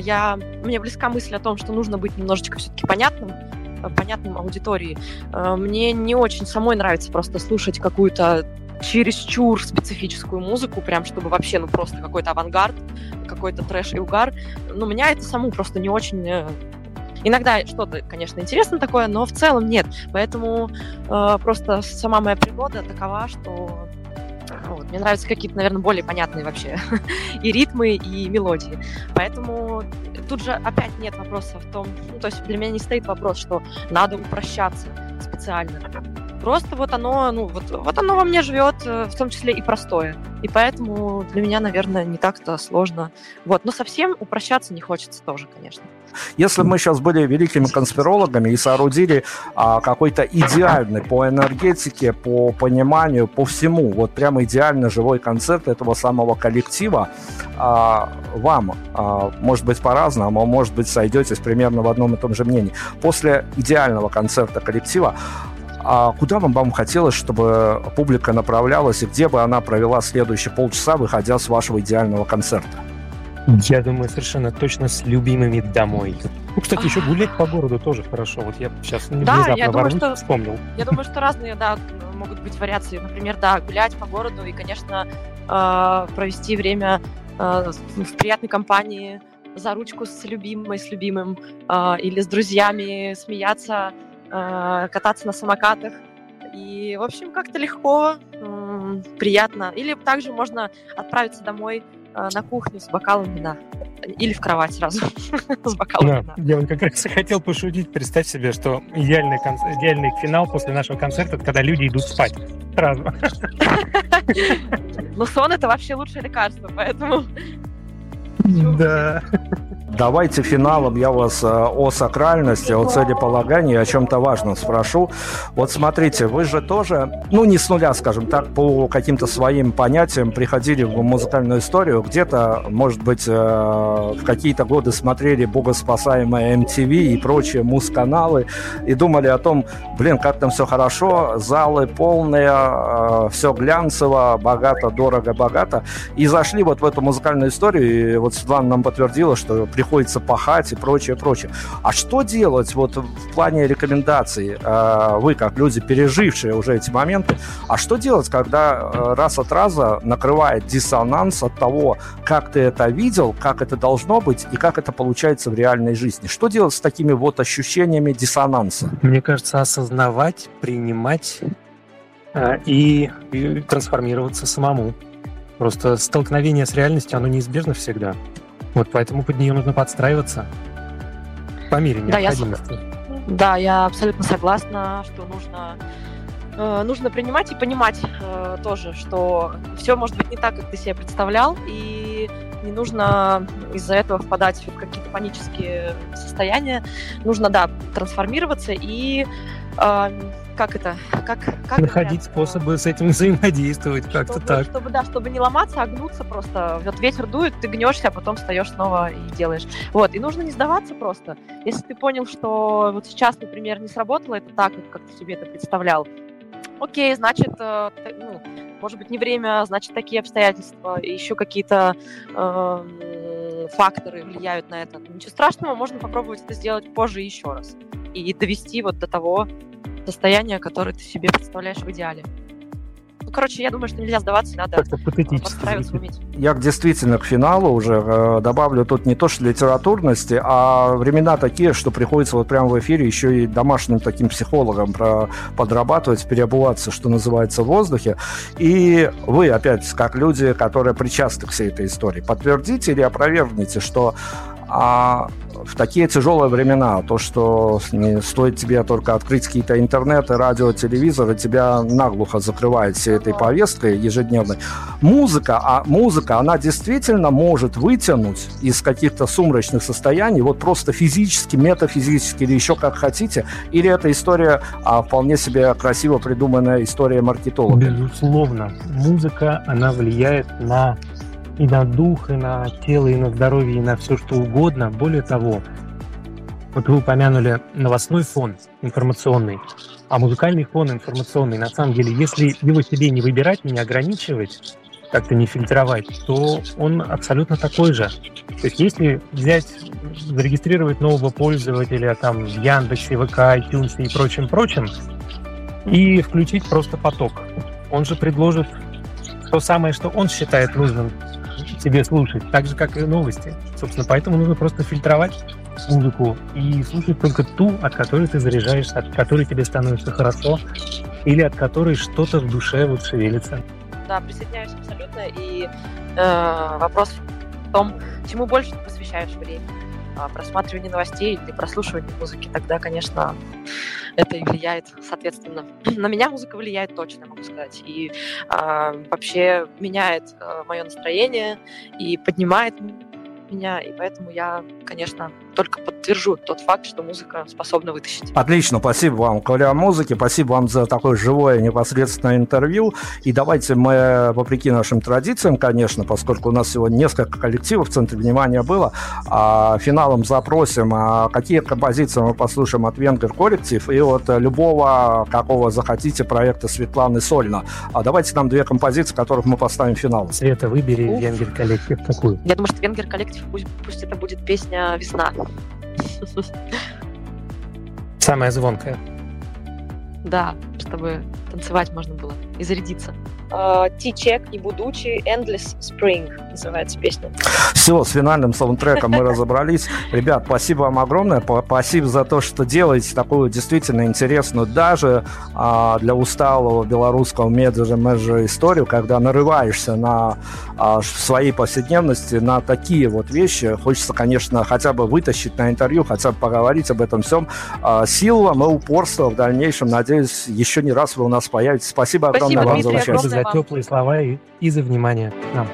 я, мне близка мысль о том, что нужно быть немножечко все-таки понятным, э, понятным аудитории. Э, мне не очень самой нравится просто слушать какую-то чересчур специфическую музыку, прям чтобы вообще, ну, просто какой-то авангард, какой-то трэш и угар. Ну, меня это саму просто не очень э, Иногда что-то, конечно, интересно такое, но в целом нет. Поэтому э, просто сама моя природа такова, что вот, мне нравятся какие-то, наверное, более понятные вообще и ритмы, и мелодии. Поэтому тут же опять нет вопроса в том, ну, то есть для меня не стоит вопрос, что надо упрощаться специально. Просто вот оно, ну, вот, вот оно во мне живет, э, в том числе и простое. И поэтому для меня, наверное, не так-то сложно. Вот. Но совсем упрощаться не хочется тоже, конечно. Если мы сейчас были великими конспирологами и соорудили а, какой-то идеальный по энергетике, по пониманию, по всему, вот прямо идеально живой концерт этого самого коллектива, а, вам, а, может быть, по-разному, а может быть, сойдетесь примерно в одном и том же мнении. После идеального концерта коллектива а куда вам, вам хотелось, чтобы публика направлялась, и где бы она провела следующие полчаса, выходя с вашего идеального концерта? Я думаю, совершенно точно с любимыми домой. Ну, кстати, еще гулять по городу тоже хорошо. Вот я сейчас да, я думаю, что, вспомнил. Я думаю, что разные, да, могут быть вариации. Например, да, гулять по городу и, конечно, э, провести время э, в приятной компании, за ручку с любимой, с любимым, э, или с друзьями, смеяться, кататься на самокатах. И, в общем, как-то легко, приятно. Или также можно отправиться домой на кухню с бокалом вина. Или в кровать сразу с бокалом да, вина. Я как раз хотел пошутить. Представь себе, что идеальный, кон... идеальный финал после нашего концерта, это когда люди идут спать. Сразу. Ну, сон — это вообще лучшее лекарство, поэтому... Да. Давайте финалом я вас э, о сакральности, о целеполагании, о чем-то важном спрошу. Вот смотрите, вы же тоже, ну не с нуля, скажем так, по каким-то своим понятиям приходили в музыкальную историю. Где-то, может быть, э, в какие-то годы смотрели богоспасаемые MTV и прочие муз-каналы и думали о том, блин, как там все хорошо, залы полные, э, все глянцево, богато, дорого, богато. И зашли вот в эту музыкальную историю, и вот Светлана нам подтвердила, что при приходится пахать и прочее, прочее. А что делать вот в плане рекомендаций, э, вы как люди, пережившие уже эти моменты, а что делать, когда э, раз от раза накрывает диссонанс от того, как ты это видел, как это должно быть и как это получается в реальной жизни? Что делать с такими вот ощущениями диссонанса? Мне кажется, осознавать, принимать э, и, и трансформироваться самому. Просто столкновение с реальностью, оно неизбежно всегда. Вот поэтому под нее нужно подстраиваться по мере необходимости. Да, я, да, я абсолютно согласна, что нужно э, нужно принимать и понимать э, тоже, что все может быть не так, как ты себе представлял, и не нужно из-за этого впадать в какие-то панические состояния. Нужно, да, трансформироваться и э, как это, как, как находить говорят, способы с этим взаимодействовать как-то так. Чтобы да, чтобы не ломаться, а гнуться просто. Вот ветер дует, ты гнешься, а потом встаешь снова и делаешь. Вот и нужно не сдаваться просто. Если ты понял, что вот сейчас, например, не сработало это так, как ты себе это представлял, окей, значит, э, ну, может быть, не время, значит, такие обстоятельства, еще какие-то э, факторы влияют на это. Ничего страшного, можно попробовать это сделать позже еще раз и довести вот до того состояния, которое ты себе представляешь в идеале. Ну, короче, я думаю, что нельзя сдаваться, надо подстраиваться уметь. Я действительно к финалу уже э, добавлю тут не то, что литературности, а времена такие, что приходится вот прямо в эфире еще и домашним таким психологом про, подрабатывать, переобуваться, что называется, в воздухе. И вы, опять, как люди, которые причастны к всей этой истории, подтвердите или опровергните, что а, в такие тяжелые времена, то, что не стоит тебе только открыть какие-то интернеты, радио, телевизор, и тебя наглухо закрывает всей этой повесткой ежедневной. Музыка, а музыка, она действительно может вытянуть из каких-то сумрачных состояний, вот просто физически, метафизически, или еще как хотите, или это история, а, вполне себе красиво придуманная история маркетолога? Безусловно. Музыка, она влияет на и на дух, и на тело, и на здоровье, и на все что угодно. Более того, вот вы упомянули новостной фон информационный, а музыкальный фон информационный, на самом деле, если его себе не выбирать, не ограничивать, как-то не фильтровать, то он абсолютно такой же. То есть если взять, зарегистрировать нового пользователя там в Яндексе, ВК, iTunes и прочим-прочим, и включить просто поток, он же предложит то самое, что он считает нужным себе слушать, так же, как и новости. Собственно, поэтому нужно просто фильтровать музыку и слушать только ту, от которой ты заряжаешься, от которой тебе становится хорошо, или от которой что-то в душе вот шевелится. Да, присоединяюсь абсолютно. И э, вопрос в том, чему больше ты посвящаешь время. А, просматривание новостей или прослушивание музыки, тогда, конечно, это и влияет, соответственно. На меня музыка влияет точно, могу сказать. И э, вообще меняет э, мое настроение и поднимает меня, и поэтому я, конечно, только подтвержу тот факт, что музыка способна вытащить. Отлично, спасибо вам, Коля, о музыке, спасибо вам за такое живое непосредственное интервью, и давайте мы, вопреки нашим традициям, конечно, поскольку у нас сегодня несколько коллективов в центре внимания было, а финалом запросим, а какие композиции мы послушаем от Венгер коллектив и от любого, какого захотите, проекта Светланы Сольна. А давайте нам две композиции, которых мы поставим в финал. Света, выбери. Венгер коллектив какую. Я думаю, что Венгер коллектив, пусть, пусть это будет песня «Весна». Самая звонкая. Да, чтобы танцевать можно было и зарядиться. T-Check и Будучи Endless Spring называется песня. Все, с финальным саундтреком мы разобрались. Ребят, спасибо вам огромное. Спасибо за то, что делаете такую действительно интересную даже а, для усталого белорусского меджа историю, когда нарываешься на а, в своей повседневности на такие вот вещи. Хочется, конечно, хотя бы вытащить на интервью, хотя бы поговорить об этом всем. А, сил вам и упорства в дальнейшем. Надеюсь, еще не раз вы у нас появитесь. Спасибо огромное Спасибо, вам Дмитрий, за участие. За теплые слова и, и за внимание нам.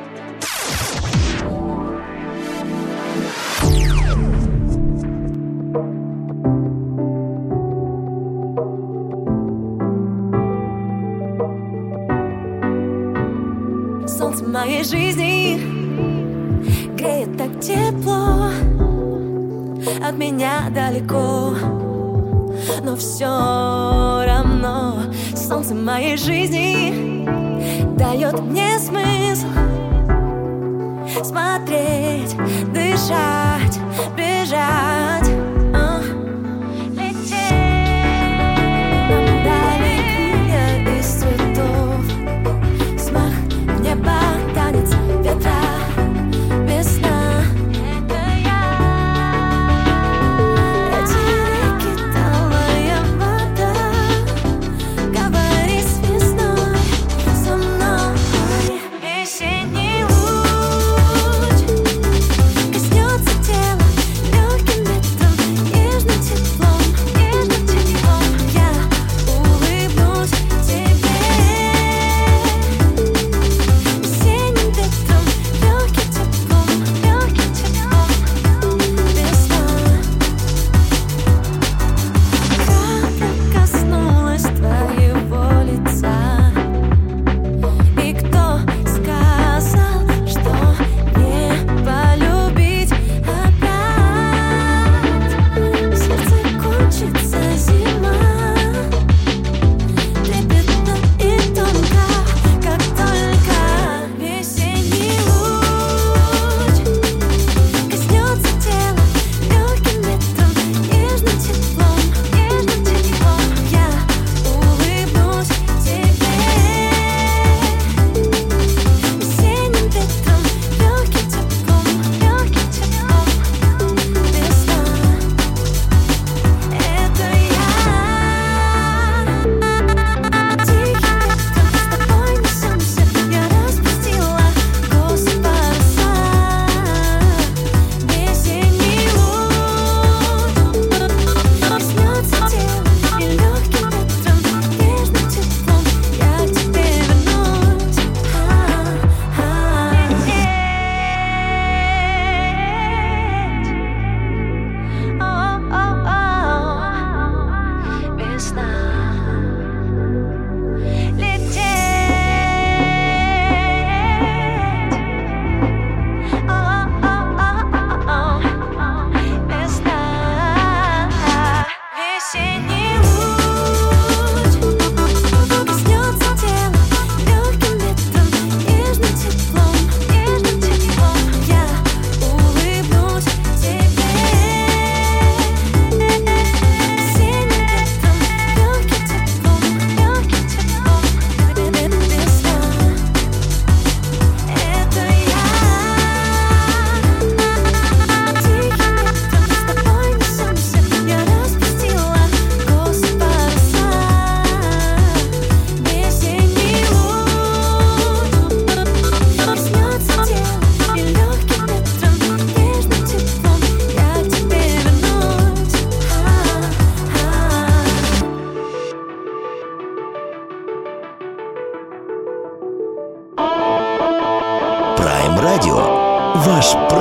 Солнце моей жизни греет так тепло, от меня далеко, но все равно. Солнце моей жизни дает мне смысл смотреть, дышать, бежать.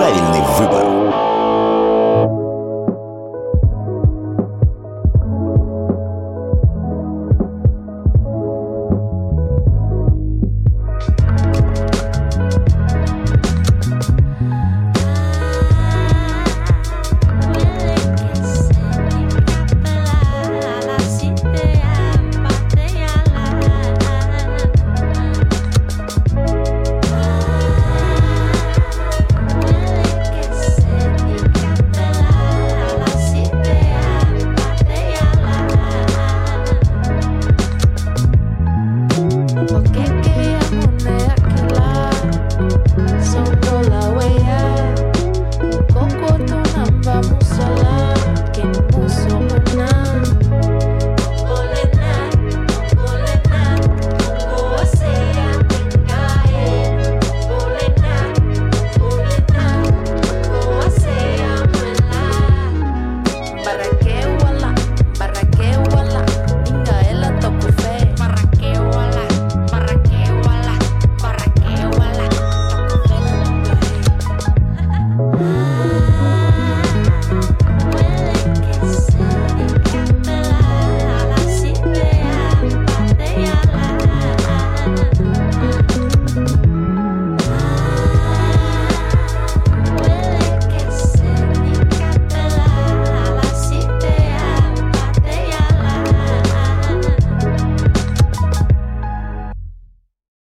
правильный выбор.